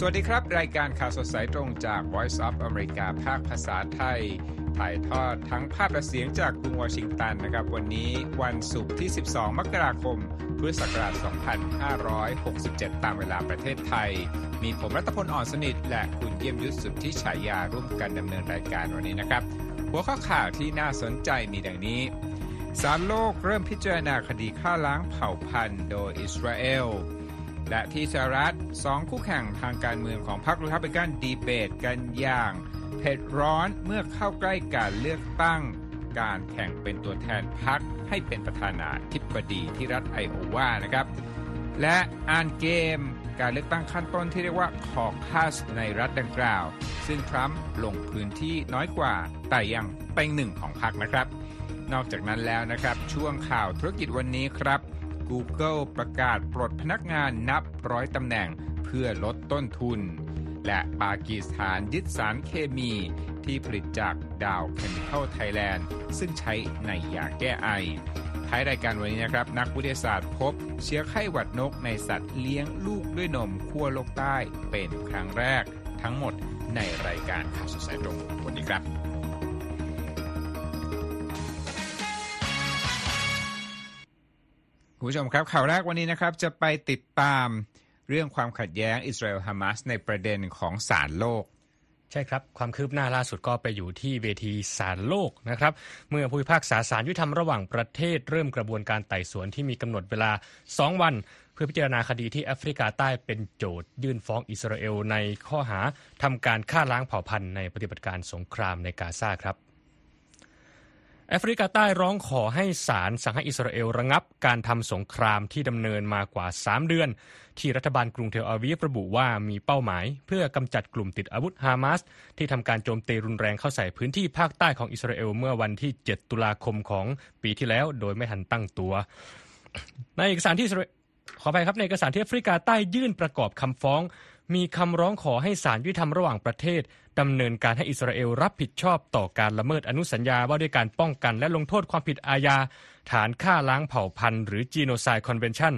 สวัสดีครับ รายการข่าวสดสายตรงจาก Voice of America ภาคภาษาไทย ถ่ายทอดทั้งภาพและเสียงจากกรุงวอชิงตันนะครับ วันนี้วันศุกร์ที่ 12 มกราคม พุทธศักราช 2567 ตามเวลาประเทศไทย มีผมรัตพลอ่อนสนิท และคุณเยี่ยมยุทธสุทธิฉายาร่วมกันดำเนินรายการวันนี้นะครับ หัวข้อข่าวที่น่าสนใจมีดังนี้ศาลโลกเริ่มพิจารณาคดีฆ่าล้างเผ่าพันธุ์โดยอิสราเอลและที่สหรัฐ สองคู่แข่งทางการเมืองของพรรครีพับลิกันดีเบตกันอย่างเผ็ดร้อนเมื่อเข้าใกล้การเลือกตั้ง การแข่งเป็นตัวแทนพรรคให้เป็นประธานาธิบดีที่รัฐไอโอวานะครับ และอ่านเกมการเลือกตั้งขั้นต้นที่เรียกว่าคอคัสในรัฐดังกล่าว ซึ่งทรัมป์ลงพื้นที่น้อยกว่า แต่ยังเป็นหนึ่งของพรรคนะครับ นอกจากนั้นแล้วนะครับ ช่วงข่าวธุรกิจวันนี้ครับ Google ประกาศปลดพนักงานนับร้อยตำแหน่งเพื่อลดต้นทุน และปากีสถานยึดสารเคมีที่ผลิตจาก Dow Chemical Thailand ซึ่งใช้ในยาแก้ไอ ท้ายรายการวันนี้นะครับ นักวิทยาศาสตร์พบ เชื้อไข้หวัดนกในสัตว์เลี้ยงลูกด้วยนมขั้วโลกใต้เป็นครั้งแรก ทั้งหมดในรายการข่าวสดสายตรงวันนี้ครับ คุณผู้ชมครับข่าวแรกวันนี้นะครับจะไปติดตามเรื่องความขัดแย้งอิสราเอลฮามาสในประเด็นของศาลโลก ใช่ครับ ความคืบหน้าล่าสุดก็ไปอยู่ที่เวทีศาลโลกนะครับ เมื่อผู้พิพากษาศาลยุติธรรมระหว่างประเทศเริ่มกระบวนการไต่สวนที่มีกำหนดเวลา 2 วัน เพื่อพิจารณาคดีที่แอฟริกาใต้เป็นโจทยื่นฟ้องอิสราเอลในข้อหาทำการฆ่าล้างเผ่าพันธุ์ในปฏิบัติการสงครามในกาซาครับ แอฟริกาใต้ร้องขอให้ศาลสั่งให้อิสราเอลระงับการทำสงครามที่ดำเนินมากว่า 3 เดือน ที่รัฐบาลกรุงเทลอาวีฟระบุว่ามีเป้าหมาย เพื่อกำจัดกลุ่มติดอาวุธฮามาส ที่ทำการโจมตีรุนแรงเข้าใส่พื้นที่ภาคใต้ของอิสราเอลเมื่อวันที่ 7 ตุลาคมของปีที่แล้ว โดยไม่ทันตั้งตัว ในเอกสารที่ขอไปครับในเอกสารที่แอฟริกาใต้ยื่นประกอบคำฟ้อง มีคำร้องขอให้ศาลยุติธรรมระหว่างประเทศดำเนินการให้อิสราเอลรับผิดชอบต่อการละเมิดอนุสัญญาว่าด้วยการป้องกันและลงโทษความผิดอาญา ฐานฆ่าล้างเผ่าพันธุ์หรือ Genocide Convention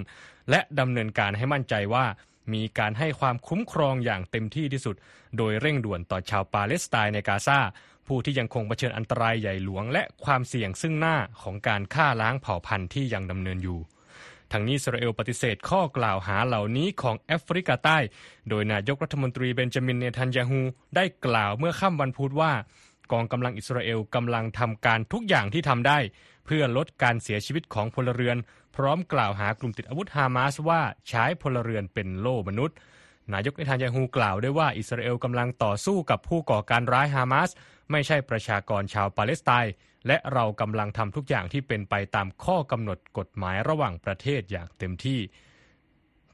และดำเนินการให้มั่นใจว่า มีการให้ความคุ้มครองอย่างเต็มที่ที่สุด โดยเร่งด่วนต่อชาวปาเลสไตน์ในกาซาผู้ที่ยังคงเผชิญอันตรายใหญ่หลวง และความเสี่ยงซึ่งหน้าของการฆ่าล้างเผ่าพันธุ์ที่ยังดำเนินอยู่ ทางนี้อิสราเอลปฏิเสธข้อกล่าวหาเหล่านี้ของแอฟริกาใต้ โดยนายกรัฐมนตรีเบนจามินเนทันยาฮูได้กล่าวเมื่อค่ำวันพุธว่ากองกำลังอิสราเอลกำลังทำการทุกอย่างที่ทำได้ เพื่อลดการเสียชีวิตของพลเรือน พร้อมกล่าวหากลุ่มติดอาวุธฮามาสว่าใช้พลเรือนเป็นโล่มนุษย์ นายกเนทันยาฮูกล่าวด้วยว่าอิสราเอลกำลังต่อสู้กับผู้ก่อการร้ายฮามาส ไม่ใช่ประชากรชาวปาเลสไตน์ และเรากำลังทำทุกอย่างที่เป็นไปตามข้อกำหนดกฎหมายระหว่างประเทศอย่างเต็มที่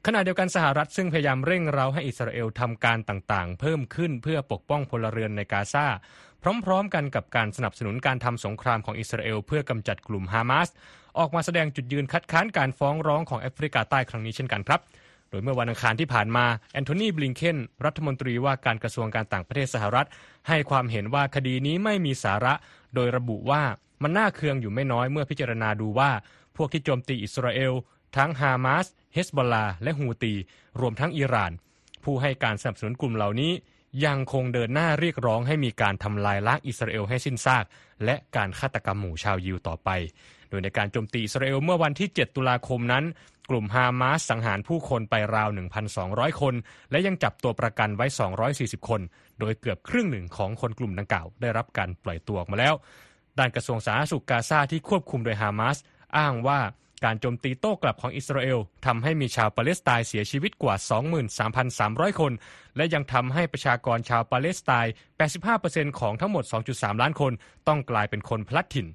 ขณะเดียวกันสหรัฐซึ่งพยายามเร่งเราให้อิสราเอลทำการต่างๆ เพิ่มขึ้นเพื่อปกป้องพลเรือนในกาซาพร้อมๆ กันกับการสนับสนุนการทำสงครามของอิสราเอลเพื่อกำจัดกลุ่มฮามาสออกมาแสดงจุดยืนคัดค้านการฟ้องร้องของแอฟริกาใต้ครั้งนี้เช่นกันครับ โดยเมื่อวันอังคารที่ผ่านมาแอนโทนีบลิงเคนรัฐมนตรีว่าการกระทรวงการต่างประเทศสหรัฐ ให้ความเห็นว่าคดีนี้ไม่มีสาระ โดยระบุว่ามันน่าเคืองอยู่ไม่น้อยเมื่อพิจารณาดูว่า พวกที่โจมตีอิสราเอล ทั้งฮามาสเฮสบอลลาและฮูตี รวมทั้งอิหร่าน ผู้ให้การสนับสนุนกลุ่มเหล่านี้ ยังคงเดินหน้าเรียกร้องให้มีการทำลายล้างอิสราเอลให้สิ้นซาก และการฆาตกรรมหมู่ชาวยิวต่อไปโดยในการโจมตีอิสราเอลเมื่อวันที่ 7 ตุลาคมนั้น กลุ่มฮามาสสังหารผู้คนไปราว 1,200 คน และยังจับตัวประกันไว้ 240 คน โดยเกือบครึ่งหนึ่งของคนกลุ่มดังกล่าวได้รับการปล่อยตัวออกมาแล้ว ด้านกระทรวงสาธารณสุขกาซาที่ควบคุมโดยฮามาสอ้างว่าการโจมตีโต้กลับของอิสราเอลทำให้มีชาวปาเลสไตน์เสียชีวิตกว่า 23,300 คน และยังทำให้ประชากรชาวปาเลสไตน์ 85%ของทั้งหมด 2.3 ล้านคน ต้องกลายเป็นคนพลัดถิ่น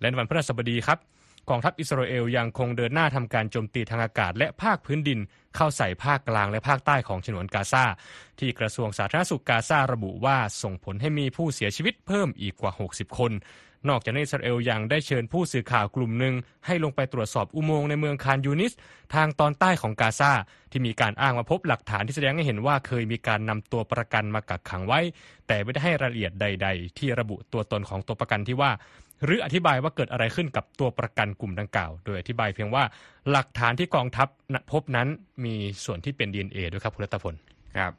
และวันพฤหัสบดีครับกองทัพอิสราเอลยังคงเดินหน้าทำการโจมตีทางอากาศ และภาคพื้นดิน เข้าใส่ภาคกลางและภาคใต้ของฉนวนกาซาที่กระทรวงสาธารณสุขกาซาระบุว่าส่งผลให้มีผู้เสียชีวิตเพิ่มอีกกว่า 60 คน นอกจากนี้อิสราเอลยังได้เชิญผู้สื่อข่าวกลุ่มหนึ่งให้ลงไปตรวจสอบอุโมงค์ในเมืองคานยูนิส ทางตอนใต้ของกาซาที่มีการอ้างมาพบหลักฐานที่แสดงให้เห็นว่าเคยมีการนำตัวประกันมากักขังไว้ แต่ไม่ได้ให้รายละเอียดใด ๆ ที่ระบุตัวตนของตัวประกันที่ว่า หรืออธิบายว่าเกิดอะไรขึ้นกับตัวประกันกลุ่มดังกล่าว โดยอธิบายเพียงว่าหลักฐานที่กองทัพพบนั้นมีส่วนที่เป็น DNA ด้วยครับคุณรัตพลครับ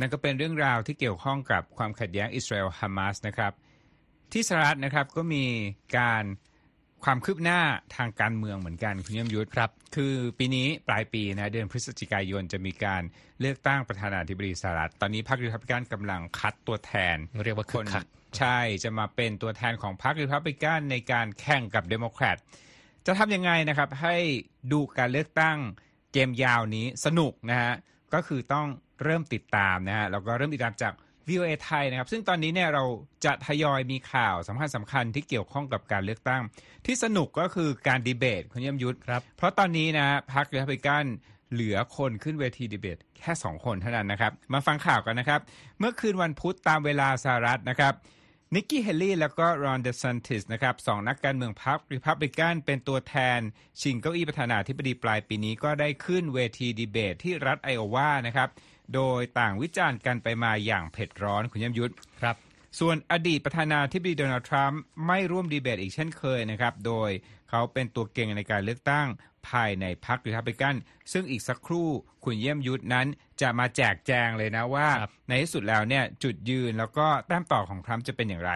นั่นก็เเป็นเรื่องราวที่เกี่ยวข้องกับความขัดแย้งอิสราเอลฮามาสนะครับ ที่สหรัฐนะครับก็มีการความคืบหน้าทางการเมืองเหมือนกันคุณเยี่ยมยุทธครับคือปีนี้ปลายปีนะเดือนพฤศจิกายนจะมีการเลือกตั้งประธานาธิบดีสหรัฐ ตอนนี้พรรครีพับลิกันกำลังคัดตัวแทนเรียกว่าคคึกนคัก ใช่จะมาเป็นตัวแทนของพรรครีพับลิกันในการแข่งกับเดโมแครตจะทำยังไงนะครับให้ดูการเลือกตั้งเกมยาวนี้สนุกนะฮะก็คือต้องเริ่มติดตามนะฮะแล้วก็เริ่มติดตามจาก VOA ไทยนะครับ ซึ่งตอนนี้เนี่ยเราจะทยอยมีข่าวสำคัญสำคัญที่เกี่ยวข้องกับการเลือกตั้ง ที่สนุกก็คือการดีเบตคุณเยี่ยมยุทธครับเพราะตอนนี้นะพรรครีพับลิกันเหลือคนขึ้นเวทีดีเบตแค่ 2 คนเท่านั้นนะครับ มาฟังข่าวกันนะครับ เมื่อคืนวันพุธตามเวลาสหรัฐนะครับ นิกกี้เฮลลี่แล้วก็รอนเดซันติสนะครับสองนักการเมืองพรรครีพับลิกันเป็นตัวแทน ชิงเก้าอี้ประธานาธิบดีปลายปีนี้ก็ได้ขึ้นเวทีดีเบตที่รัฐไอโอวานะครับโดยต่างวิจารณ์กันไปมาอย่างเผ็ดร้อนคุณเยี่ยมยุทธครับ ส่วนอดีตประธานาธิบดีโดนัลด์ทรัมป์ไม่ร่วมดีเบตอีกเช่นเคยนะครับ โดย เขาเป็นตัวเก่งในการเลือกตั้งภายในพรรครีพับลิกัน ซึ่งอีกสักครู่คุณเยี่ยมยุทธนั้นจะมาแจกแจงเลยนะว่าครับในที่สุดแล้วเนี่ยจุดยืนแล้วก็แต้มต่อของทรัมป์จะเป็นอย่างไร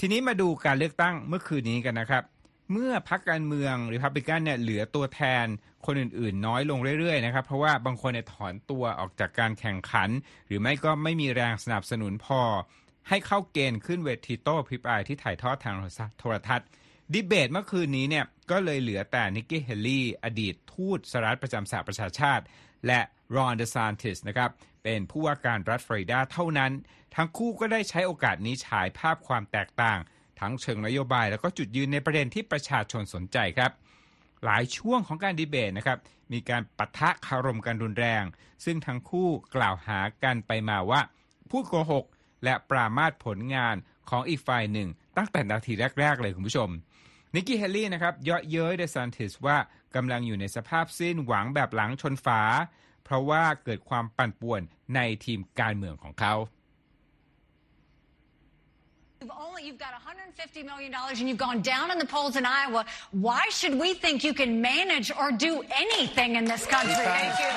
ทีนี้มาดูการเลือกตั้งเมื่อคืนนี้กันนะครับ เมื่อพรรคการเมืองหรือพับลิกันเนี่ยเหลือตัวแทนคนอื่นๆ น้อยลงเรื่อยๆนะครับเพราะว่าบางคนเนี่ยถอนตัวออกจากการแข่งขัน หรือไม่ก็ไม่มีแรงสนับสนุนพอ ให้เข้าเกณฑ์ขึ้นเวทีโต้อภิปรายที่ถ่ายทอดทางโทรทัศน์ ดีเบตเมื่อคืนนี้เนี่ยก็เลยเหลือแต่นิกกี้เฮลลี่อดีตทูตสหรัฐประจำสหประชาชาติ และรอนเดซานติสนะครับเป็นผู้ว่าการรัฐฟลอริดาเท่านั้น ทั้งคู่ก็ได้ใช้โอกาสนี้ฉายภาพความแตกต่าง ทั้งเชิงนโยบายแล้วก็จุดยืนในประเด็นที่ประชาชนสนใจครับ หลายช่วงของการดีเบตนะครับมีการปะทะคารมกันรุนแรง ซึ่งทั้งคู่กล่าวหากันไปมาว่า พูดโกหกและปรามาสผลงานของอีกฝ่ายหนึ่ง ตั้งแต่นาทีแรก ๆ เลยคุณผู้ชม นิกกี้เฮลลี่นะครับเยาะเย้ยเดซันติสว่ากำลังอยู่ในสภาพสิ้นหวังแบบหลังชนฝา เพราะว่าเกิดความปั่นป่วนในทีมการเมืองของเขา You've only you've got 150 million dollars and you've gone down in the polls in Iowa. Why should we think you can manage or do anything in this country? Thank you.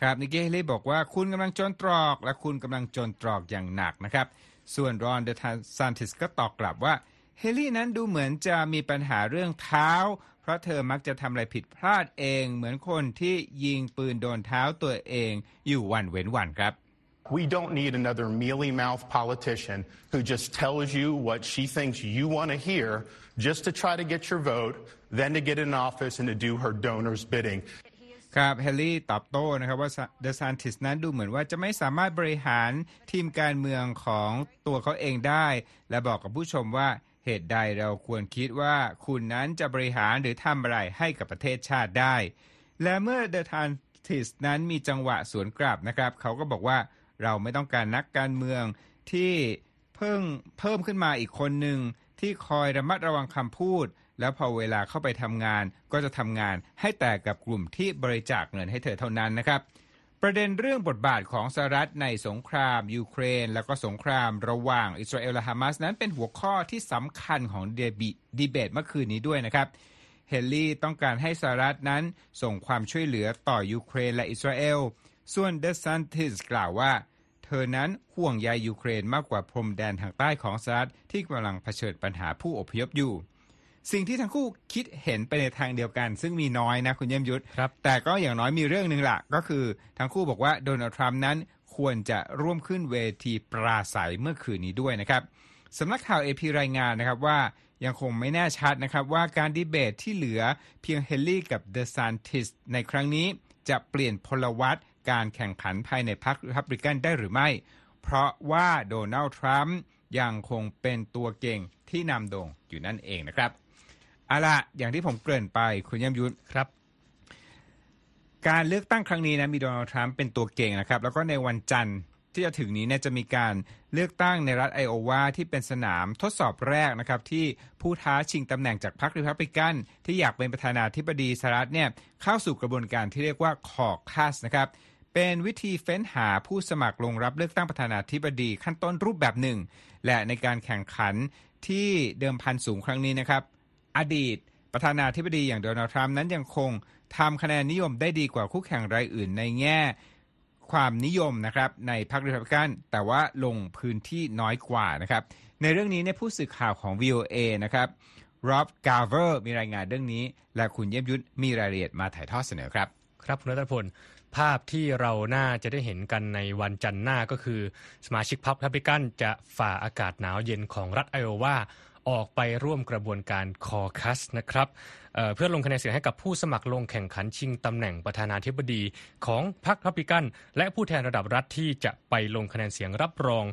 ครับนิกกี้เฮลลี่บอกว่าคุณกำลังจนตรอก และคุณกำลังจนตรอกอย่างหนักนะครับ ส่วนรอนเดซันติสก็ตอบกลับว่า เฮลลี่นั้นดูเหมือนจะมีปัญหาเรื่องเท้า เพราะเธอมักจะทำอะไรผิดพลาดเอง เหมือนคนที่ยิงปืนโดนเท้าตัวเองอยู่วันเว้นวันครับ We don't need another mealy mouth politician who just tells you what she thinks you want to hear just to try to get your vote, then to get in office and to do her donors' bidding. ครับเฮลลี่ตอบโต้นะครับว่าเดซานติสนั้นดูเหมือนว่าจะไม่สามารถบริหารทีมการเมืองของตัวเขาเองได้ และบอกกับผู้ชมว่า เหตุใดเราควรคิดว่าคุณนั้นจะบริหารหรือทำอะไรให้กับประเทศชาติได้ และเมื่อเดซานติสนั้นมีจังหวะสวนกลับนะครับ เขาก็บอกว่าเราไม่ต้องการนักการเมืองที่เพิ่งเพิ่มขึ้นมาอีกคนหนึ่งที่คอยระมัดระวังคำพูด แล้วพอเวลาเข้าไปทำงานก็จะทำงานให้แต่กับกลุ่มที่บริจาคเงินให้เธอเท่านั้นนะครับ ประเด็นเรื่องบทบาทของสหรัฐในสงครามยูเครน แล้วก็สงครามระหว่างอิสราเอลและฮามาสนั้นเป็นหัวข้อที่สำคัญของเดบิดีเบตเมื่อคืนนี้ด้วยนะครับเฮลลี่ต้องการให้สหรัฐนั้นส่งความช่วยเหลือต่อยูเครนและอิสราเอล ส่วนเดซันติสกล่าวว่า เธอนั้นห่วงใยยูเครนมากกว่าพรมแดนทางใต้ของสหรัฐที่กำลังเผชิญปัญหาผู้อพยพอยู่ สิ่งที่ทั้งคู่คิดเห็นไปในทางเดียวกัน ซึ่งมีน้อยนะคุณเยี่ยมยุทธครับแต่ก็อย่างน้อยมีเรื่องหนึ่งละก็คือทั้งคู่บอกว่าโดนัลด์ทรัมป์นั้นควรจะร่วมขึ้นเวทีปราศรัยเมื่อคืนนี้ด้วยนะครับสำนักข่าวเอพีรายงานนะครับว่ายังคงไม่แน่ชัดนะครับว่าการดีเบตที่เหลือเพียงเฮลลี่กับเดซานติสในครั้งนี้จะเปลี่ยนพลวัตการแข่งขันภายในพรรครีพับลิกันได้หรือไม่ เพราะว่าโดนัลด์ทรัมป์ยังคงเป็นตัวเก่งที่นำโด่งอยู่นั่นเองนะครับ เอาละอย่างที่ผมเกริ่นไปคุณเยี่ยมยุทธครับ การเลือกตั้งครั้งนี้นะมีโดนัลด์ทรัมป์เป็นตัวเก่งนะครับ แล้วก็ในวันจันทร์ที่จะถึงนี้เนี่ยจะมีการเลือกตั้งในรัฐไอโอวาที่เป็นสนามทดสอบแรกนะครับ ที่ผู้ท้าชิงตำแหน่งจากพรรครีพับลิกัน ที่อยากเป็นประธานาธิบดีสหรัฐเนี่ยเข้าสู่กระบวนการที่เรียกว่าคอคัสนะครับ เป็นวิธีเฟ้นหาผู้สมัครลงรับเลือกตั้งประธานาธิบดีขั้นต้นรูปแบบหนึ่ง และในการแข่งขันที่เดิมพันสูงครั้งนี้นะครับ อดีต ประธานาธิบดีอย่างโดนัลด์ทรัมป์นั้นยังคงทำคะแนนนิยมได้ดีกว่าคู่แข่งรายอื่นในแง่ความนิยมนะครับในพรรครีพับลิกันแต่ว่าลงพื้นที่น้อยกว่านะครับ ในเรื่องนี้เนี่ยผู้สื่อข่าวของ VOA นะครับร็อบการ์เวอร์มีรายงานเรื่องนี้ และคุณเยี่ยมยุทธมีรายละเอียดมาถ่ายทอดเสนอครับ ครับคุณรัตพลภาพที่เราน่าจะได้เห็นกันในวันจันทร์หน้าก็คือ สมาชิกพรรครีพับลิกันจะฝ่าอากาศหนาวเย็นของรัฐไอโอวา ออกไปร่วมกระบวนการคอคัสนะครับเพื่อลงคะแนนเสียงให้กับผู้สมัครลงแข่งขันชิงตำแหน่งประธานาธิบดีของพรรครีพับลิกัน และผู้แทนระดับรัฐที่จะไปลงคะแนนเสียงรับรอง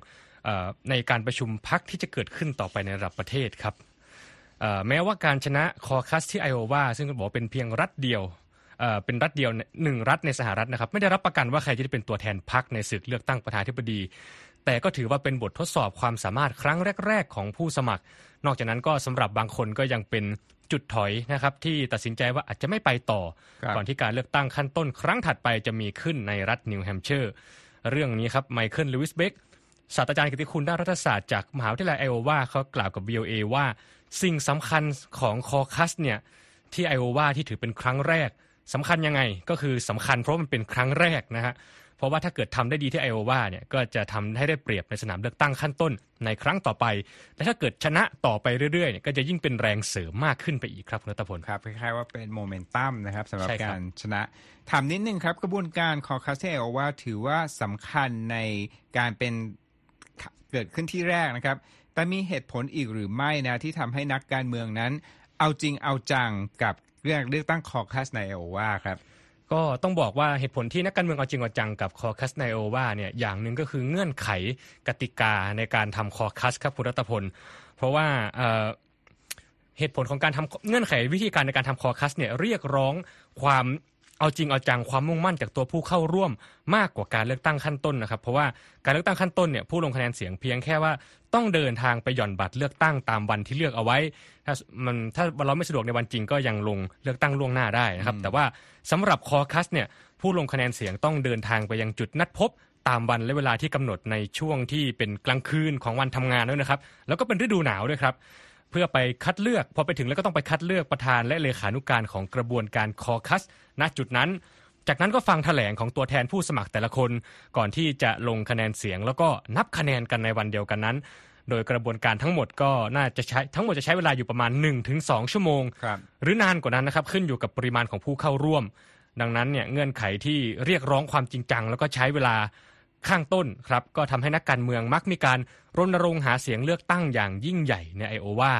ในการประชุมพรรคที่จะเกิดขึ้นต่อไปในระดับประเทศครับแม้ว่าการชนะคอคัสที่ไอโอวาซึ่งบอกเป็นเพียงรัฐเดียวเป็นรัฐเดียวหนึ่งรัฐในสหรัฐนะครับไม่ได้รับประกันว่าใครจะได้เป็นตัวแทนพรรคในศึกเลือกตั้งประธานาธิบดี แต่ก็ถือว่าเป็นบททดสอบความสามารถครั้งแรก ๆ ของผู้สมัคร นอกจากนั้นก็สำหรับบางคนก็ยังเป็นจุดถอยนะครับที่ตัดสินใจว่าอาจจะไม่ไปต่อ ก่อนที่การเลือกตั้งขั้นต้นครั้งถัดไปจะมีขึ้นในรัฐนิวแฮมเชอร์ เรื่องนี้ครับไมเคิลลูวิสเบกศาสตราจารย์กิตติคุณด้านรัฐศาสตร์จากมหาวิทยาลัยไอโอวาเขากล่าวกับ VOA ว่าสิ่งสำคัญของคอคัสเนี่ยที่ไอโอวาที่ถือเป็นครั้งแรกสำคัญยังไงก็คือสำคัญเพราะมันเป็นครั้งแรกนะฮะ เพราะว่าถ้าเกิดทำได้ดีที่ไอโอวาเนี่ยก็จะทำให้ได้เปรียบในสนามเลือกตั้งขั้นต้นในครั้งต่อไป และถ้าเกิดชนะต่อไปเรื่อยๆเนี่ยก็จะยิ่งเป็นแรงเสริมมากขึ้นไปอีกครับคุณรัตพลครับคล้ายๆว่าเป็นโมเมนตัมนะครับสำหรับการชนะถามนิดนึงครับ กระบวนการคอคัสไอโอวาถือว่าสำคัญในการเป็นเกิดขึ้นที่แรกนะครับ แต่มีเหตุผลอีกหรือไม่นะที่ทำให้นักการเมืองนั้น เอาจริงเอาจังกับเรื่องเลือกตั้งคอคัสในไอโอวาครับ ก็ต้องบอกว่าเหตุผลที่นักการเมืองเอาจริงเอาจังกับคอคัสในไอโอวาเนี่ยอย่างหนึ่งก็คือเงื่อนไขกติกาในการทำคอคัสครับคุณรัตพล เพราะว่าเหตุผลของการทำเงื่อนไขวิธีการในการทำคอคัสเนี่ยเรียกร้องความ เอาจริงเอาจังความมุ่งมั่นจากตัวผู้เข้าร่วมมากกว่าการเลือกตั้งขั้นต้นนะครับเพราะว่าการเลือกตั้งขั้นต้นเนี่ยผู้ลงคะแนนเสียงเพียงแค่ว่าต้องเดินทางไปหย่อนบัตรเลือกตั้งตามวันที่เลือกเอาไว้ ถ้ามันถ้าเราไม่สะดวกในวันจริงก็ยังลงเลือกตั้งล่วงหน้าได้นะครับแต่ว่าสำหรับคอคัสเนี่ยผู้ลงคะแนนเสียงต้องเดินทางไปยังจุดนัดพบตามวันและเวลาที่กำหนดในช่วงที่เป็นกลางคืนของวันทำงานด้วยนะครับ แล้วก็เป็นฤดูหนาวด้วยครับ เพื่อไปคัดเลือก พอไปถึงแล้วก็ต้องไปคัดเลือกประธานและเลขานุการของกระบวนการคอคัส ณจุดนั้น จากนั้นก็ฟังถแถลงของตัวแทนผู้สมัครแต่ละคน ก่อนที่จะลงคะแนนเสียง แล้วก็นับคะแนนกันในวันเดียวกันนั้น โดยกระบวนการทั้งหมดก็น่าจะใช้ทั้งหมดจะใช้เวลาอยู่ประมาณ 1-2 ชั่วโมง หรือนานกว่านั้นนะครับขึ้นอยู่กับปริมาณของผู้เข้าร่วม ดังนั้นเนี่ยเงื่อนไขที่เรียกร้องความจริงจัง แล้วก็ใช้เวลา ข้างต้นครับก็ทำให้นักการเมืองมักมีการรณรงค์หาเสียงเลือกตั้งอย่างยิ่งใหญ่ในไอโอวา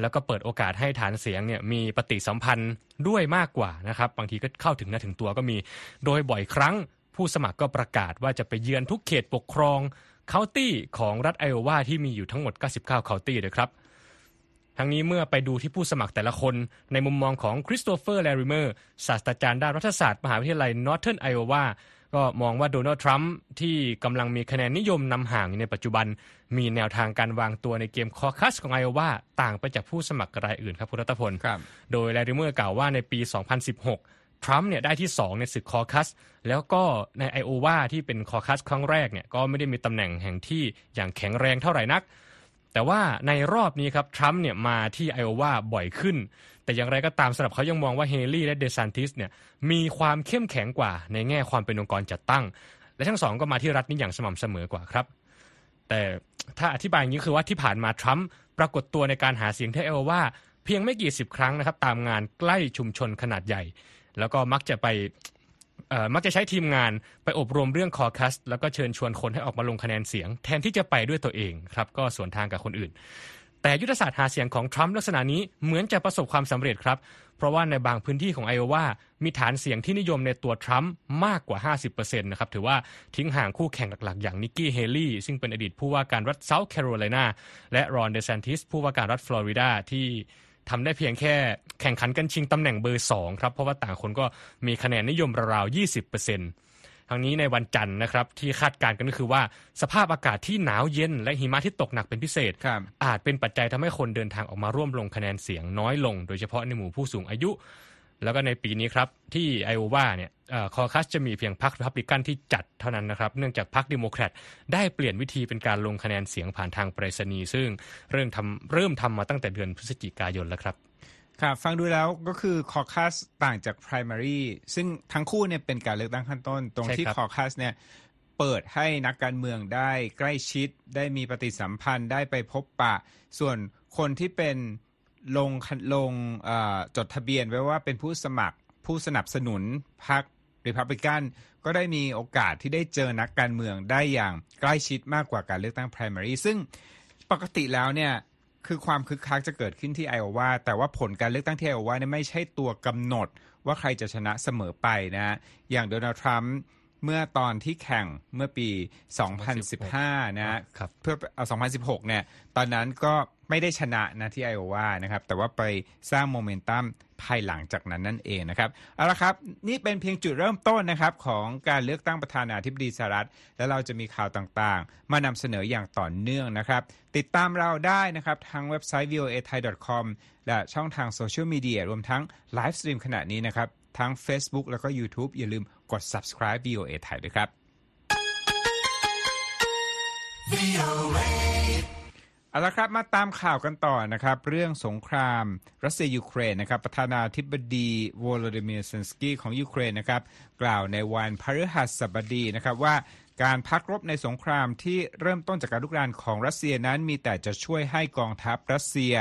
แล้วก็เปิดโอกาสให้ฐานเสียงเนี่ยมีปฏิสัมพันธ์ด้วยมากกว่านะครับ บางทีก็เข้าถึงเนื้อถึงตัวก็มี โดยบ่อยครั้ง ผู้สมัครก็ประกาศว่าจะไปเยือนทุกเขตปกครองเคาน์ตี้ของรัฐไอโอวาที่มีอยู่ทั้งหมด 99 เคาน์ตี้เลยครับ ทั้งนี้เมื่อไปดูที่ผู้สมัครแต่ละคนในมุมมองของคริสโตเฟอร์แลริเมอร์ศาสตราจารย์ด้านรัฐศาสตร์มหาวิทยาลัยนอร์เทิร์นไอโอวา ก็มองว่าโดนัลด์ทรัมป์ที่กำลังมีคะแนนนิยมนำห่างในปัจจุบัน มีแนวทางการวางตัวในเกมคอคัสของไอโอวาต่างไปจากผู้สมัครรายอื่นครับคุณรัตพล โดยแลริเมอร์กล่าวว่าในปี 2016 ทรัมป์เนี่ยได้ที่ 2 ในศึกคอคัส แล้วก็ในไอโอวาที่เป็นคอคัสครั้งแรกเนี่ยก็ไม่ได้มีตำแหน่งแห่งที่อย่างแข็งแรงเท่าไหร่นัก แต่ว่าในรอบนี้ครับทรัมป์เนี่ยมาที่ไอโอวาบ่อยขึ้น แต่อย่างไรก็ตามสำหรับเขายังมองว่าเฮลี่และเดซันติสเนี่ยมีความเข้มแข็งกว่าในแง่ความเป็นองค์กรจัดตั้ง และทั้งสองก็มาที่รัฐนี้อย่างสม่ำเสมอกว่าครับ แต่ถ้าอธิบายอย่างนี้คือว่าที่ผ่านมาทรัมป์ปรากฏตัวในการหาเสียงที่ไอโอวาเพียงไม่กี่สิบครั้งนะครับตามงานใกล้ชุมชนขนาดใหญ่ แล้วก็มักจะไปมักจะใช้ทีมงานไปอบรมเรื่องคอคัสแล้วก็เชิญชวนคนให้ออกมาลงคะแนนเสียง แทนที่จะไปด้วยตัวเองครับก็สวนทางกับคนอื่น แต่ยุทธศาสตร์หาเสียงของทรัมป์ลักษณะนี้เหมือนจะประสบความสำเร็จครับ เพราะว่าในบางพื้นที่ของไอโอวา มีฐานเสียงที่นิยมในตัวทรัมป์มากกว่า 50%นะครับ ถือว่าทิ้งห่างคู่แข่งหลักๆ อย่างนิกกี้เฮลี่ซึ่งเป็นอดีตผู้ว่าการรัฐเซาท์แคโรไลนาและรอนเดซันติสผู้ว่าการรัฐฟลอริดาที่ทำได้เพียงแค่แข่งขันกันชิงตำแหน่งเบอร์2ครับเพราะว่าต่างคนก็มีคะแนนนิยมราวๆ20% ทั้งนี้ในวันจันทร์นะครับที่คาดการณ์กันก็คือว่าสภาพอากาศที่หนาวเย็น และหิมะที่ตกหนักเป็นพิเศษ อาจเป็นปัจจัยทำให้คนเดินทางออกมาร่วมลงคะแนนเสียงน้อยลง โดยเฉพาะในหมู่ผู้สูงอายุ แล้วก็ในปีนี้ครับที่ไอโอวาเนี่ยคอคัสจะมีเพียงพรรครีพับลิกันที่จัดเท่านั้นนะครับ เนื่องจากพรรคเดโมแครตได้เปลี่ยนวิธีเป็นการลงคะแนนเสียงผ่านทางไปรษณีย์ซึ่งเริ่มทำเริ่มทำมาตั้งแต่เดือนพฤศจิกายนแล้วครับ ครับฟังดูแล้วก็คือคอคัสต่างจาก primary ซึ่งทั้งคู่เนี่ยเป็นการเลือกตั้งขั้นต้น ตรงที่คอคัสเนี่ยเปิดให้นักการเมืองได้ใกล้ชิด ได้มีปฏิสัมพันธ์ได้ไปพบปะ ส่วนคนที่เป็นลงลงจดทะเบียนไว้ว่าเป็นผู้สมัครผู้สนับสนุนพรรคริพับลิกันก็ได้มีโอกาสที่ได้เจอนักการเมืองได้อย่างใกล้ชิดมากกว่าการเลือกตั้ง primary ซึ่งปกติแล้วเนี่ย คือความคึกคักจะเกิดขึ้นที่ไอโอวาแต่ว่าผลการเลือกตั้งที่ไอโอวาเนี่ยไม่ใช่ตัวกำหนดว่าใครจะชนะเสมอไปนะอย่างโดนัลด์ทรัมป์เมื่อตอนที่แข่งเมื่อปี 2015 นะเพื่อเอา2016 เนี่ย ตอนนั้นก็ ไม่ได้ชนะนะที่ไอโอวานะครับ แต่ว่าไปสร้างโมเมนตัมภายหลังจากนั้นนั่นเองนะครับเอาละครับนี่เป็นเพียงจุดเริ่มต้นนะครับของการเลือกตั้งประธานาธิบดีสหรัฐ และเราจะมีข่าวต่างๆ มานำเสนออย่างต่อเนื่องนะครับ ติดตามเราได้นะครับทางเว็บไซต์ voa thai com และช่องทางโซเชียลมีเดียรวมทั้งไลฟ์สตรีมขณะนี้นะครับทั้ง Facebook แล้วก็ YouTube อย่าลืมกด subscribe VOA ไทยด้วยครับ เอาละครับมาตามข่าวกันต่อนะครับ เรื่องสงครามรัสเซียยูเครนนะครับ ประธานาธิบดีโวโลดิเมียร์เซเลนสกี้ของยูเครนนะครับ กล่าวในวันพฤหัสบดีนะครับว่าการพักรบในสงครามที่เริ่มต้นจากการลุกรานของรัสเซียนั้น มีแต่จะช่วยให้กองทัพรัสเซีย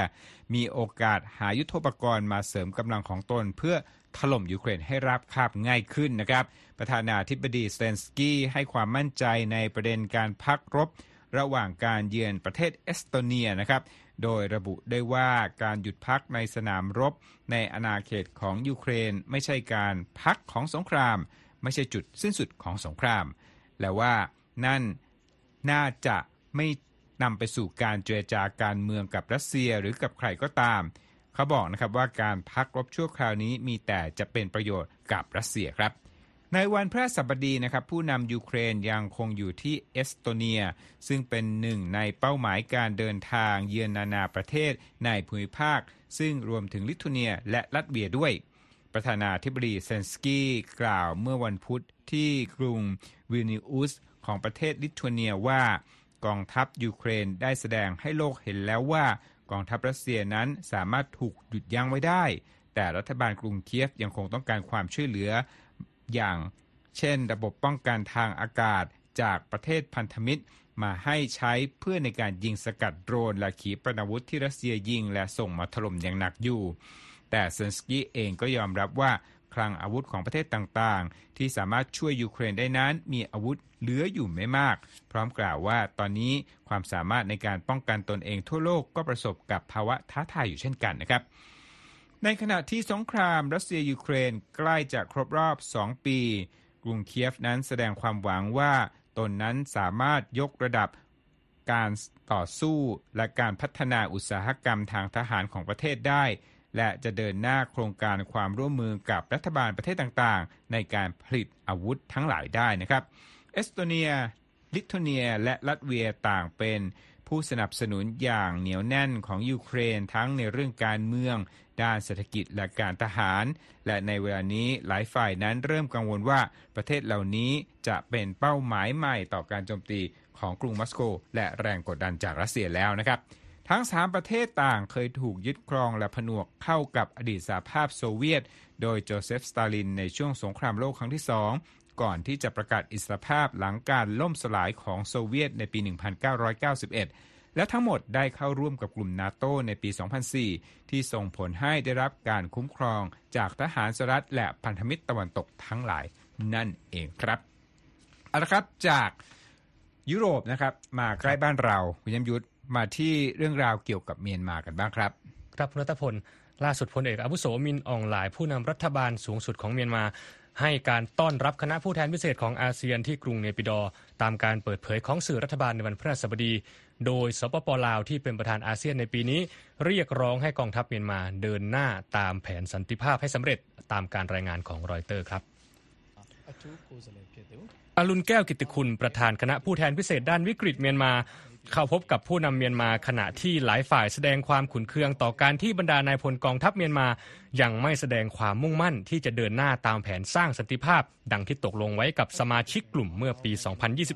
มีโอกาสหายุทโธปกรณ์มาเสริมกำลังของตนเพื่อถล่มยูเครนให้รับคาบง่ายขึ้นนะครับ ประธานาธิบดีเซนสกี้ให้ความมั่นใจในประเด็นการพักรบ ระหว่างการเยือนประเทศเอสโตเนียนะครับโดยระบุได้ว่าการหยุดพักในสนามรบในอาณาเขตของยูเครน ไม่ใช่การพักของสงคราม ไม่ใช่จุดสิ้นสุดของสงคราม และว่านั่นน่าจะไม่นำไปสู่การเจรจาการเมืองกับรัสเซียหรือกับใครก็ตาม เขาบอกนะครับว่าการพักรบชั่วคราวนี้มีแต่จะเป็นประโยชน์กับรัสเซียครับ ในวันพระสัปดีนะครับผู้นำยูเครนยังคงอยู่ที่เอสโตเนีย ซึ่งเป็นหนึ่งในเป้าหมายการเดินทางเยือนนานาประเทศในภูมิภาค ซึ่งรวมถึงลิทัวเนียและลัตเวียด้วย ประธานาธิบดีเซนสกี้กล่าวเมื่อวันพุธที่กรุงวินิอุสของประเทศลิทัวเนียว่ากองทัพยูเครนได้แสดงให้โลกเห็นแล้วว่ากองทัพรัสเซียนั้นสามารถถูกหยุดยั้งไว้ได้ แต่รัฐบาลกรุงเคียฟยังคงต้องการความช่วยเหลือ อย่าง เช่น ระบบป้องกันทางอากาศจากประเทศพันธมิตร มาให้ใช้เพื่อในการยิงสกัดโดรนและขีปนาวุธที่รัสเซียยิงและส่งมาถล่มอย่างหนักอยู่ แต่เซนสกี้เองก็ยอมรับว่าคลังอาวุธของประเทศต่างๆ ที่สามารถช่วยยูเครนได้นั้น มีอาวุธเหลืออยู่ไม่มาก พร้อมกล่าวว่าตอนนี้ความสามารถในการป้องกันตนเองทั่วโลกก็ประสบกับภาวะท้าทายอยู่เช่นกันนะครับ ในขณะที่สงครามรัสเซียยูเครนใกล้จะครบรอบ 2 ปี กรุงเคียฟนั้นแสดงความหวังว่าตนนั้นสามารถยกระดับการต่อสู้และการพัฒนาอุตสาหกรรมทางทหารของประเทศได้ และจะเดินหน้าโครงการความร่วมมือกับรัฐบาลประเทศต่างๆ ในการผลิตอาวุธทั้งหลายได้นะครับ เอสโตเนีย ลิทัวเนีย และลัตเวียต่างเป็น ผู้สนับสนุนอย่างเหนียวแน่นของยูเครนทั้งในเรื่องการเมือง ด้านเศรษฐกิจและการทหาร และในเวลานี้หลายฝ่ายนั้นเริ่มกังวลว่าประเทศเหล่านี้จะเป็นเป้าหมายใหม่ต่อการโจมตีของกรุงมอสโก และแรงกดดันจากรัสเซียแล้วนะครับทั้งสามประเทศต่างเคยถูกยึดครองและผนวกเข้ากับอดีตสหภาพโซเวียต โดยโจเซฟสตาลินในช่วงสงครามโลกครั้งที่สอง ก่อนที่จะประกาศอิสรภาพหลังการล่มสลายของโซเวียตในปี 1991 และทั้งหมดได้เข้าร่วมกับกลุ่มนาโตในปี 2004 ที่ส่งผลให้ได้รับการคุ้มครองจากทหารสหรัฐและพันธมิตรตะวันตกทั้งหลายนั่นเองครับเอาละครับจากยุโรปนะครับมาใกล้บ้านเราคุณยมยุทธมาที่เรื่องราวเกี่ยวกับเมียนมากันบ้างครับ ครับรัตพลล่าสุดพลเอกอาวุโสมินอองหลายผู้นำรัฐบาลสูงสุดของเมียนมา ให้การต้อนรับคณะผู้แทนพิเศษของอาเซียนที่กรุงเนปิดอตามการเปิดเผยของสื่อรัฐบาลในวันพฤหัสบดี โดยสปปลาวที่เป็นประธานอาเซียนในปีนี้ เรียกร้องให้กองทัพเมียนมาเดินหน้าตามแผนสันติภาพให้สำเร็จตามการรายงานของรอยเตอร์ครับอรุณแก้วกิติคุณประธานคณะผู้แทนพิเศษด้านวิกฤตเมียนมา เข้าพบกับผู้นำเมียนมาขณะที่หลายฝ่ายแสดงความขุนเคืองต่อการที่บรรดานายพลกองทัพเมียนมา ยังไม่แสดงความมุ่งมั่นที่จะเดินหน้าตามแผนสร้างสันติภาพ ดังที่ตกลงไว้กับสมาชิกกลุ่มเมื่อปี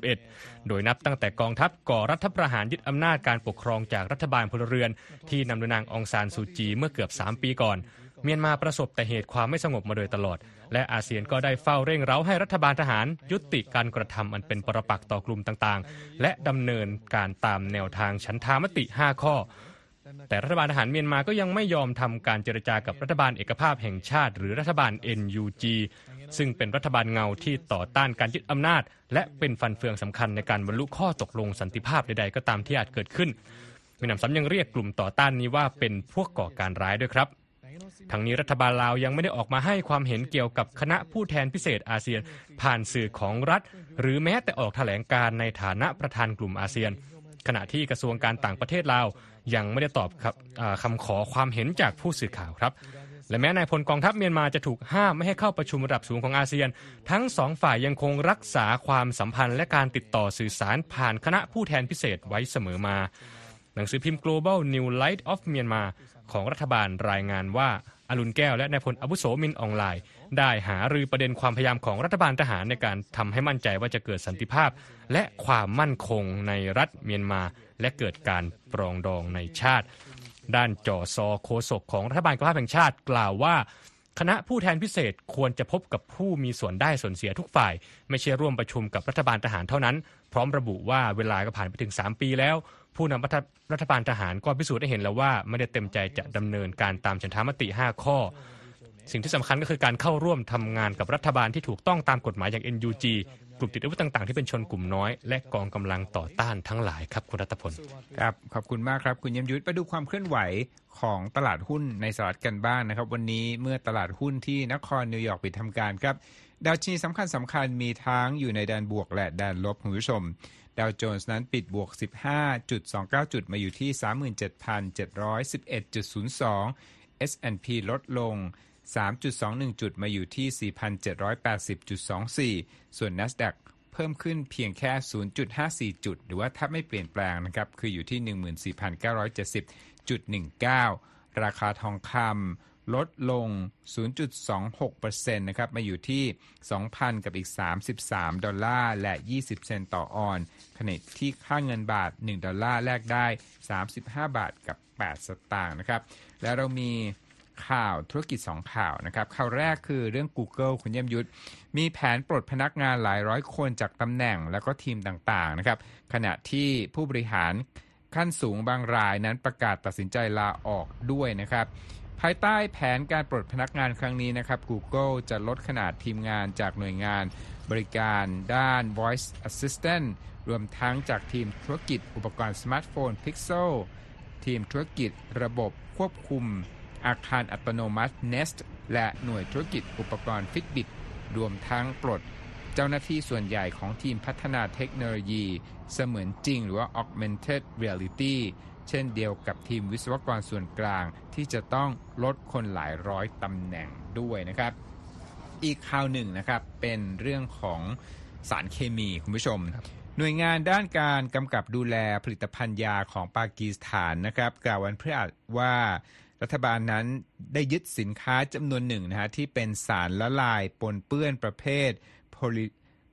2021 โดยนับตั้งแต่กองทัพก่อรัฐประหารยึดอำนาจการปกครองจากรัฐบาลพลเรือน ที่นำโดยนางองซานซูจีเมื่อเกือบ 3 ปีก่อน เมียนมาประสบแต่เหตุความไม่สงบมาโดยตลอด และอาเซียนก็ได้เฝ้าเร่งเร้าให้รัฐบาลทหาร ยุติการกระทำอันเป็นปรปักษ์ต่อกลุ่มต่างๆ และดำเนินการตามแนวทางฉันทามติ 5 ข้อ แต่รัฐบาลทหารเมียนมาก็ยังไม่ยอมทำการเจรจากับรัฐบาลเอกภาพแห่งชาติ หรือรัฐบาล NUG ซึ่งเป็นรัฐบาลเงาที่ต่อต้านการยึดอำนาจ และเป็นฟันเฟืองสำคัญในการบรรลุข้อตกลงสันติภาพใดๆก็ตามที่อาจเกิดขึ้นมีนำซ้ำยังเรียกกลุ่มต่อต้านนี้ว่าเป็นพวกก่อการร้ายด้วยครับ ทั้งนี้รัฐบาลลาวยังไม่ได้ออกมาให้ความเห็นเกี่ยวกับคณะผู้แทนพิเศษอาเซียน ผ่านสื่อของรัฐ หรือแม้แต่ออกแถลงการในฐานะประธานกลุ่มอาเซียน ขณะที่กระทรวงการต่างประเทศลาวยังไม่ได้ตอบคำขอความเห็นจากผู้สื่อข่าวครับ และแม้นายพลกองทัพเมียนมาจะถูกห้ามไม่ให้เข้าประชุมระดับสูงของอาเซียน ทั้งสองฝ่ายยังคงรักษาความสัมพันธ์และการติดต่อสื่อสารผ่านคณะผู้แทนพิเศษไว้เสมอมา หนังสือพิมพ์ Global New Light of Myanmar ของรัฐบาลรายงานว่าอรุณแก้วและนายพลอาวุโสมินอองไลน์ ได้หารือประเด็นความพยายามของรัฐบาลทหารในการทำให้มั่นใจว่าจะเกิดสันติภาพ และความมั่นคงในรัฐเมียนมา และเกิดการปรองดองในชาติ ด้านจอซอโคศกของรัฐบาลกภาพแห่งชาติกล่าวว่า คณะผู้แทนพิเศษควรจะพบกับผู้มีส่วนได้ส่วนเสียทุกฝ่าย ไม่ใช่ร่วมประชุมกับรัฐบาลทหารเท่านั้น พร้อมระบุว่าเวลาก็ผ่านไปถึง 3 ปีแล้ว ผู้นำรัฐบาลทหารก็พิสูจน์ได้เห็นแล้วว่าไม่ได้เต็มใจจะดำเนินการตามฉันทามติ 5 ข้อ สิ่งที่สำคัญก็คือการเข้าร่วมทำงานกับรัฐบาลที่ถูกต้องตามกฎหมายอย่าง NUG กลุ่มติดอาวุธต่างๆ ที่เป็นชนกลุ่มน้อย และกองกำลังต่อต้านทั้งหลายครับคุณรัตพลครับขอบคุณมากครับ คุณยมยุทธไปดูความเคลื่อนไหวของตลาดหุ้นในสหรัฐกันบ้างนะครับ วันนี้เมื่อตลาดหุ้นที่นครนิวยอร์กปิดทำการครับ ดาวชีสำคัญสำคัญมีทั้งอยู่ในแดนบวกและแดนลบคุณผู้ชม ดาวโจนส์นั้นปิดบวก 15.29 จุดมาอยู่ที่ 37,711.02 S&P ลดลง 3.21 จุดมาอยู่ที่ 4,780.24 ส่วน NASDAQ เพิ่มขึ้นเพียงแค่ 0.54 จุด หรือว่าถ้าไม่เปลี่ยนแปลงนะครับ คืออยู่ที่ 14,970.19 ราคาทองคำ ลดลง 0.26%นะครับ มาอยู่ที่ 2,000 กับอีก 33 ดอลลาร์ และ 20 เซนต์ต่อออนซ์ขณะที่ค่าเงินบาท 1 ดอลลาร์แลกได้ 35 บาทกับ 8 สตางค์นะครับ แล้วเรามีข่าวธุรกิจ 2 ข่าวนะครับ ข่าวแรกคือเรื่อง Google คุณเยี่ยมยุทธมีแผนปลดพนักงานหลายร้อยคนจากตำแหน่งแล้วก็ทีมต่างๆนะครับ ขณะที่ผู้บริหารขั้นสูงบางรายนั้นประกาศตัดสินใจลาออกด้วยนะครับ ภายใต้แผนการปลดพนักงานครั้งนี้นะครับ Google จะลดขนาดทีมงานจากหน่วยงานบริการด้าน Voice Assistant รวมทั้งจากทีมธุรกิจอุปกรณ์สมาร์ทโฟน Pixel ทีมธุรกิจระบบควบคุม อาคารอัตโนมัติ Nest และหน่วยธุรกิจอุปกรณ์ Fitbit รวมทั้งปลดเจ้าหน้าที่ส่วนใหญ่ของทีมพัฒนาเทคโนโลยี เสมือนจริงหรือว่า augmented reality เช่นเดียวกับทีมวิศวกรส่วนกลางที่จะต้องลดคนหลายร้อยตำแหน่งด้วยนะครับ อีกข่าวหนึ่งนะครับเป็นเรื่องของสารเคมีคุณผู้ชม หน่วยงานด้านการกำกับดูแลผลิตภัณฑ์ยาของปากีสถานนะครับ กล่าววันพฤหัสว่ารัฐบาลนั้นได้ยึดสินค้าจำนวนหนึ่งนะฮะที่เป็นสารละลายปนเปื้อนประเภทโพลิ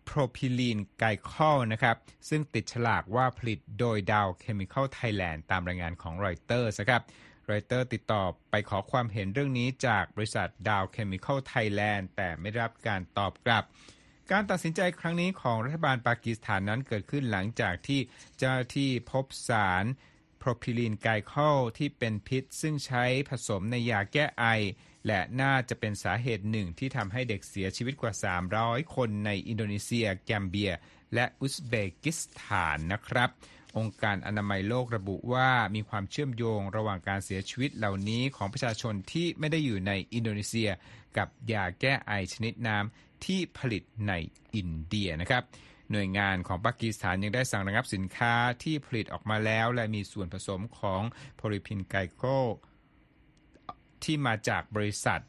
โพรพิลีนไกคอลนะครับ ซึ่งติดฉลากว่าผลิตโดยดาวเคมีคอลไทยแลนด์ตามรายงานของรอยเตอร์นะครับรอยเตอร์ติดต่อไปขอความเห็นเรื่องนี้จากบริษัทดาวเคมีคอลไทยแลนด์แต่ไม่ได้รับการตอบกลับ การตัดสินใจครั้งนี้ของรัฐบาลปากีสถานนั้นเกิดขึ้นหลังจากที่เจ้าหน้าที่พบสารโพรพิลีนไกลคอลที่เป็นพิษ ซึ่งใช้ผสมในยาแก้ไอ และน่าจะเป็นสาเหตุหนึ่งที่ทำให้เด็กเสียชีวิตกว่า 300 คนในอินโดนีเซีย แกมเบีย และอุซเบกิสถานนะครับ องค์การอนามัยโลกระบุว่ามีความเชื่อมโยงระหว่างการเสียชีวิตเหล่านี้ของประชาชนที่ไม่ได้อยู่ในอินโดนีเซีย กับยาแก้ไอชนิดน้ำที่ผลิตในอินเดียนะครับหน่วยงานของปากีสถานยังได้สั่งระงับสินค้าที่ผลิตออกมาแล้ว และมีส่วนผสมของโพลิพินไกโค ที่มาจากบริษัท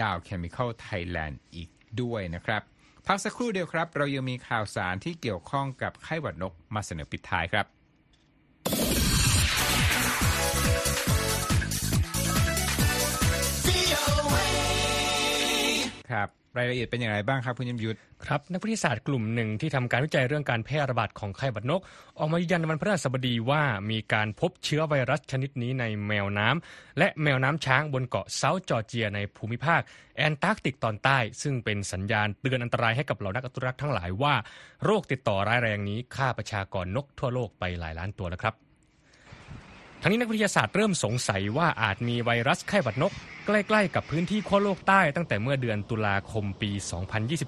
ดาวเคมีคอลไทยแลนด์อีกด้วยนะครับ พักสักครู่เดียวครับ เรายังมีข่าวสารที่เกี่ยวข้องกับไข้หวัดนกมาเสนอปิดท้ายครับครับ รายละเอียดเป็นอย่างไรบ้างครับคุณเยี่ยมยุทธครับนักวิทยาศาสตร์กลุ่มหนึ่งที่ทำการวิจัยเรื่องการแพร่ระบาดของไข้หวัดนก ออกมายืนยันในวันพฤหัสบดีว่ามีการพบเชื้อไวรัสชนิดนี้ในแมวน้ำและแมวน้ำช้างบนเกาะเซาท์จอร์เจีย ในภูมิภาค แอนตาร์กติกตอนใต้ ซึ่งเป็นสัญญาณเตือนอันตรายให้กับเหล่านักอนุรักษ์ทั้งหลายว่า โรคติดต่อร้ายแรงนี้ฆ่าประชากรนกทั่วโลกไปหลายล้านตัวแล้วครับ ทั้งนี้นักวิทยาศาสตร์เริ่มสงสัยว่าอาจมีไวรัสไข้หวัดนก ใกล้ๆ กับพื้นที่ขั้วโลกใต้ตั้งแต่เมื่อเดือนตุลาคมปี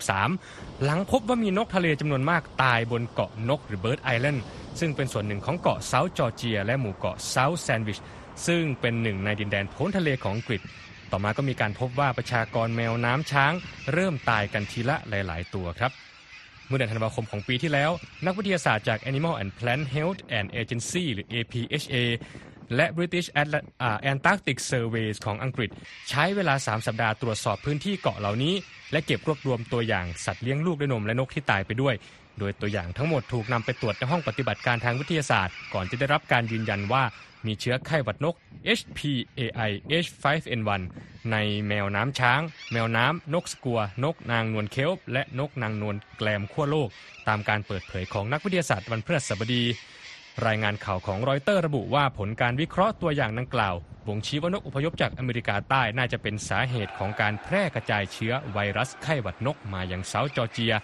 2023 หลังพบว่ามีนกทะเลจำนวนมากตายบนเกาะนกหรือเบิร์ดไอแลนด์ซึ่งเป็นส่วนหนึ่งของเกาะเซาท์จอร์เจีย และหมู่เกาะเซาท์แซนด์วิชซึ่งเป็นหนึ่งในดินแดนพ้นทะเลของอังกฤษต่อมาก็มีการพบว่าประชากรแมวน้ำช้าง เริ่มตายกันทีละหลาย ๆ ตัวครับ เมื่อเดือนธันวาคมของปีที่แล้ว นักวิทยาศาสตร์จาก Animal and Plant Health and Agency หรือ APHA และ British Antarctic Surveys ของอังกฤษ ใช้เวลา 3 สัปดาห์ตรวจสอบพื้นที่เกาะเหล่านี้ และเก็บรวบรวมตัวอย่างสัตว์เลี้ยงลูกด้วยนมและนกที่ตายไปด้วย โดยตัวอย่างทั้งหมดถูกนำไปตรวจในห้องปฏิบัติการทางวิทยาศาสตร์ ก่อนจะได้รับการยืนยันว่ามีเชื้อไข้หวัดนก HPAI H5N1 ในแมวน้ำช้าง แมวน้ำ นกสกัว นกนางนวลเคลปและนกนางนวลแกลมขั้วโลก ตามการเปิดเผยของนักวิทยาศาสตร์วันพฤหัสบดี รายงานข่าวของรอยเตอร์ระบุว่าผลการวิเคราะห์ตัวอย่างดังกล่าวบ่งชี้ว่านกอพยพจากอเมริกาใต้น่าจะเป็นสาเหตุของการแพร่กระจายเชื้อไวรัสไข้หวัดนกมายังเซาท์จอร์เจีย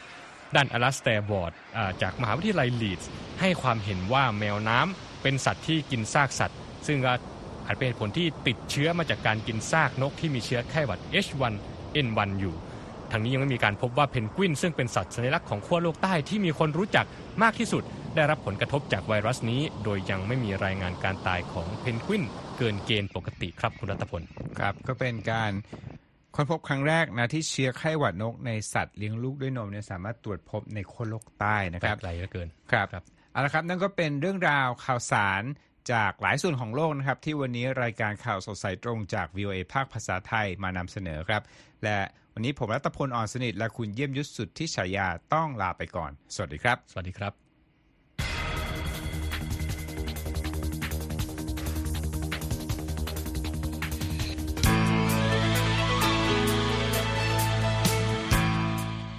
ด้านอลาสแตร์ วอร์ดอ่าจากมหาวิทยาลัยลีดส์ให้ความเห็นว่าแมวน้ำเป็นสัตว์ที่กินซากสัตว์ ซึ่งอาจเป็นเหตุผลที่ติดเชื้อมาจากการกินซากนกที่มีเชื้อไข้หวัด H1N1 อยู่ทั้งนี้ยังไม่มีการพบว่าเพนกวิน ซึ่งเป็นสัตว์สัญลักษณ์ของขั้วโลกใต้ที่มีคนรู้จักมากที่สุด ได้รับผลกระทบจากไวรัสนี้ โดยยังไม่มีรายงานการตายของเพนกวิน เกินเกณฑ์ปกติครับคุณรัตพลครับก็เป็นการ ค้นพบครั้งแรกนะที่เชื้อไข้หวัดนกในสัตว์เลี้ยงลูกด้วยนมเนี่ยสามารถตรวจพบในขั้วโลกใต้นะแปคลรับกใจเหลือเกินครับครับเอาละครับนั่นก็เป็นเรื่องราวข่าวสารจากหลายส่วนของโลกนะครับ ที่วันนี้รายการข่าวสดสายตรงจาก VOA ภาคภาษาไทยมานำเสนอครับ และวันนี้ผมรัตพลอ่อนสนิทและคุณเยี่ยมยุทธสุดที่ฉายาต้องลาไปก่อน สวัสดีครับ สวัสดีครับ